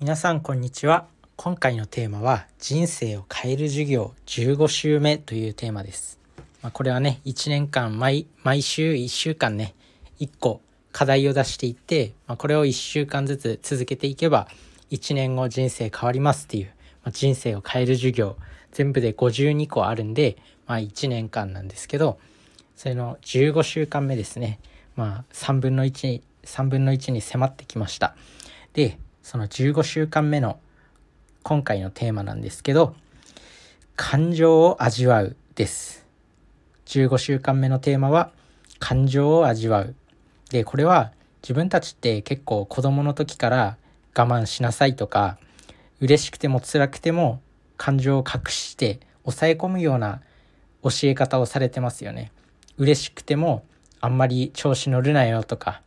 皆さんこんにちは。今回のテーマは人生を変える授業15週目というテーマです、まあ、これはね1年間毎週1週間ね1個課題を出していって、まあ、これを1週間ずつ続けていけば1年後人生変わりますっていう、まあ、人生を変える授業。全部で52個あるんで、まあ、1年間なんですけどそれの15週間目ですね。まあ3分の1に3分の1に迫ってきました。でその15週間目の今回のテーマなんですけど感情を味わうです。15週間目のテーマは感情を味わう。でこれは自分たちって結構子供の時から我慢しなさいとか嬉しくても辛くても感情を隠して抑え込むような教え方をされてますよね。嬉しくてもあんまり調子乗るなよとか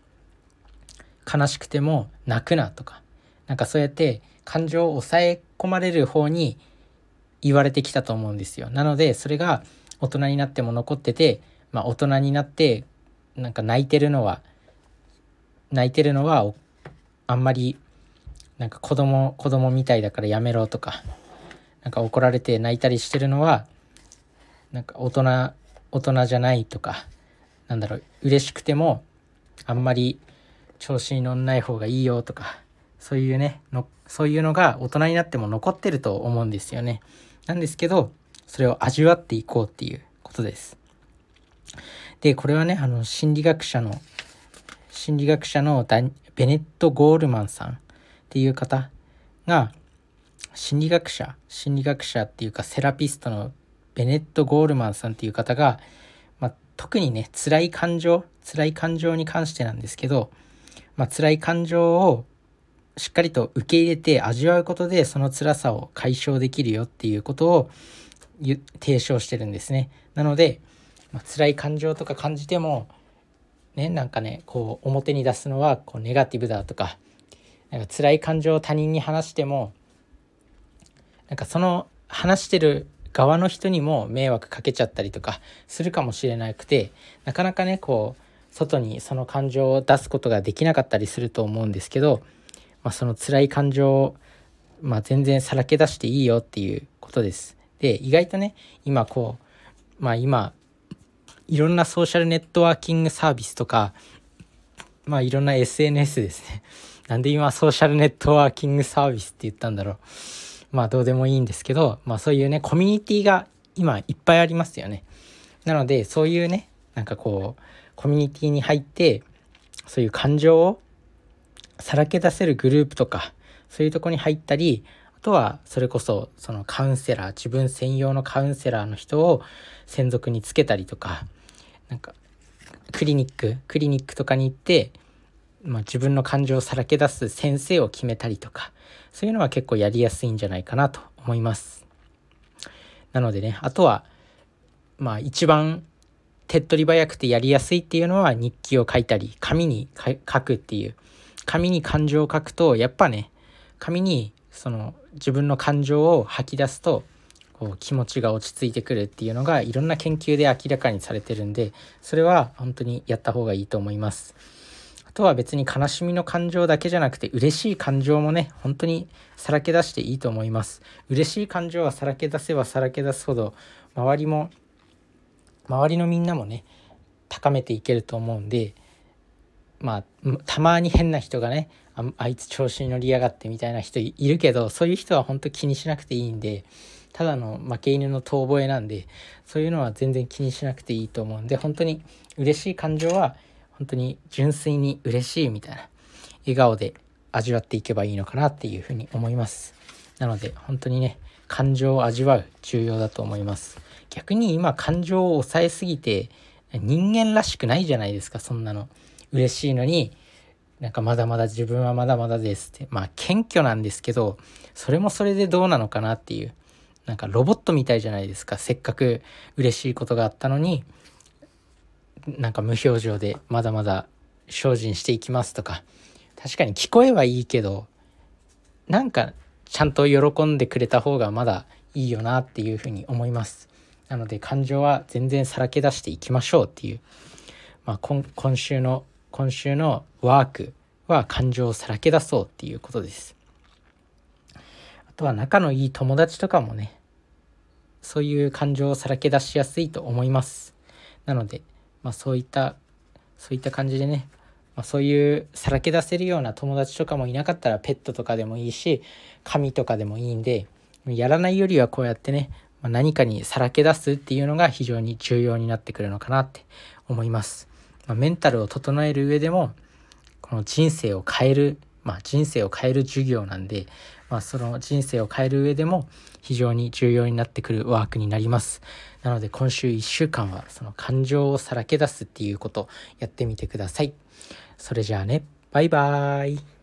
悲しくても泣くなとかなんかそうやって感情を抑え込まれる方に言われてきたと思うんですよ。なのでそれが大人になっても残ってて、まあ、大人になってなんか泣いてるのは泣いてるのはあんまりなんか子供子供みたいだからやめろとかなんか怒られて泣いたりしてるのはなんか大人大人じゃないとかなんだろう嬉しくてもあんまり調子に乗んない方がいいよとかそういうねのそういうのが大人になっても残ってると思うんですよね。なんですけどそれを味わっていこうっていうことです。でこれはねあの心理学者の心理学者のベネット・ゴールマンさんっていう方が心理学者心理学者っていうかセラピストのベネット・ゴールマンさんっていう方が、まあ、特にね辛い感情辛い感情に関してなんですけど、まあ、辛い感情をしっかりと受け入れて味わうことでその辛さを解消できるよっていうことを提唱してるんですね。なので、まあ、辛い感情とか感じてもねなんかねこう表に出すのはこうネガティブだとかなんか辛い感情を他人に話してもなんかその話してる側の人にも迷惑かけちゃったりとかするかもしれなくてなかなかねこう外にその感情を出すことができなかったりすると思うんですけどまあ、その辛い感情を、まあ、全然さらけ出していいよっていうことです。で意外とね今こうまあ今いろんなソーシャルネットワーキングサービスとかまあいろんな SNS ですね。なんで今ソーシャルネットワーキングサービスって言ったんだろう。まあどうでもいいんですけど、まあそういうね、コミュニティが今いっぱいありますよね。なのでそういうね、なんかこう、コミュニティに入って、そういう感情をさらけ出せるグループとかそういうとこに入ったりあとはそれこそそのカウンセラー自分専用のカウンセラーの人を専属につけたりとかなんかクリニッククリニックとかに行って、まあ、自分の感情をさらけ出す先生を決めたりとかそういうのは結構やりやすいんじゃないかなと思います。なのでねあとはまあ一番手っ取り早くてやりやすいっていうのは日記を書いたり紙に書くっていう紙に感情を書くとやっぱね紙にその自分の感情を吐き出すとこう気持ちが落ち着いてくるっていうのがいろんな研究で明らかにされてるんでそれは本当にやった方がいいと思います。あとは別に悲しみの感情だけじゃなくて嬉しい感情もね本当にさらけ出していいと思います。嬉しい感情はさらけ出せばさらけ出すほど周りも周りのみんなもね高めていけると思うんでまあたまに変な人がねああいつ調子に乗りやがってみたいな人いるけどそういう人は本当気にしなくていいんでただの負け犬の遠吠えなんでそういうのは全然気にしなくていいと思うんで本当に嬉しい感情は本当に純粋に嬉しいみたいな笑顔で味わっていけばいいのかなっていうふうに思います。なので本当にね感情を味わう重要だと思います。逆に今感情を抑えすぎて人間らしくないじゃないですかそんなの。嬉しいのになんかまだまだ自分はまだまだですって。まあ謙虚なんですけどそれもそれでどうなのかなっていう。なんかロボットみたいじゃないですか。せっかく嬉しいことがあったのになんか無表情でまだまだ精進していきますとか。確かに聞こえはいいけどなんかちゃんと喜んでくれた方がまだいいよなっていうふうに思います。なので感情は全然さらけ出していきましょうっていう、まあ、今週の今週のワークは感情をさらけ出そうっていうことです。あとは仲のいい友達とかもねそういう感情をさらけ出しやすいと思いますなので、まあ、そういったそういった感じでね、まあ、そういうさらけ出せるような友達とかもいなかったらペットとかでもいいし紙とかでもいいんでやらないよりはこうやってね、まあ、何かにさらけ出すっていうのが非常に重要になってくるのかなって思います、まあ、メンタルを整える上でもこの人生を変えるまあ、人生を変える授業なんで、まあ、その人生を変える上でも非常に重要になってくるワークになります。なので今週1週間はその感情をさらけ出すっていうことやってみてください。それじゃあね、バイバーイ。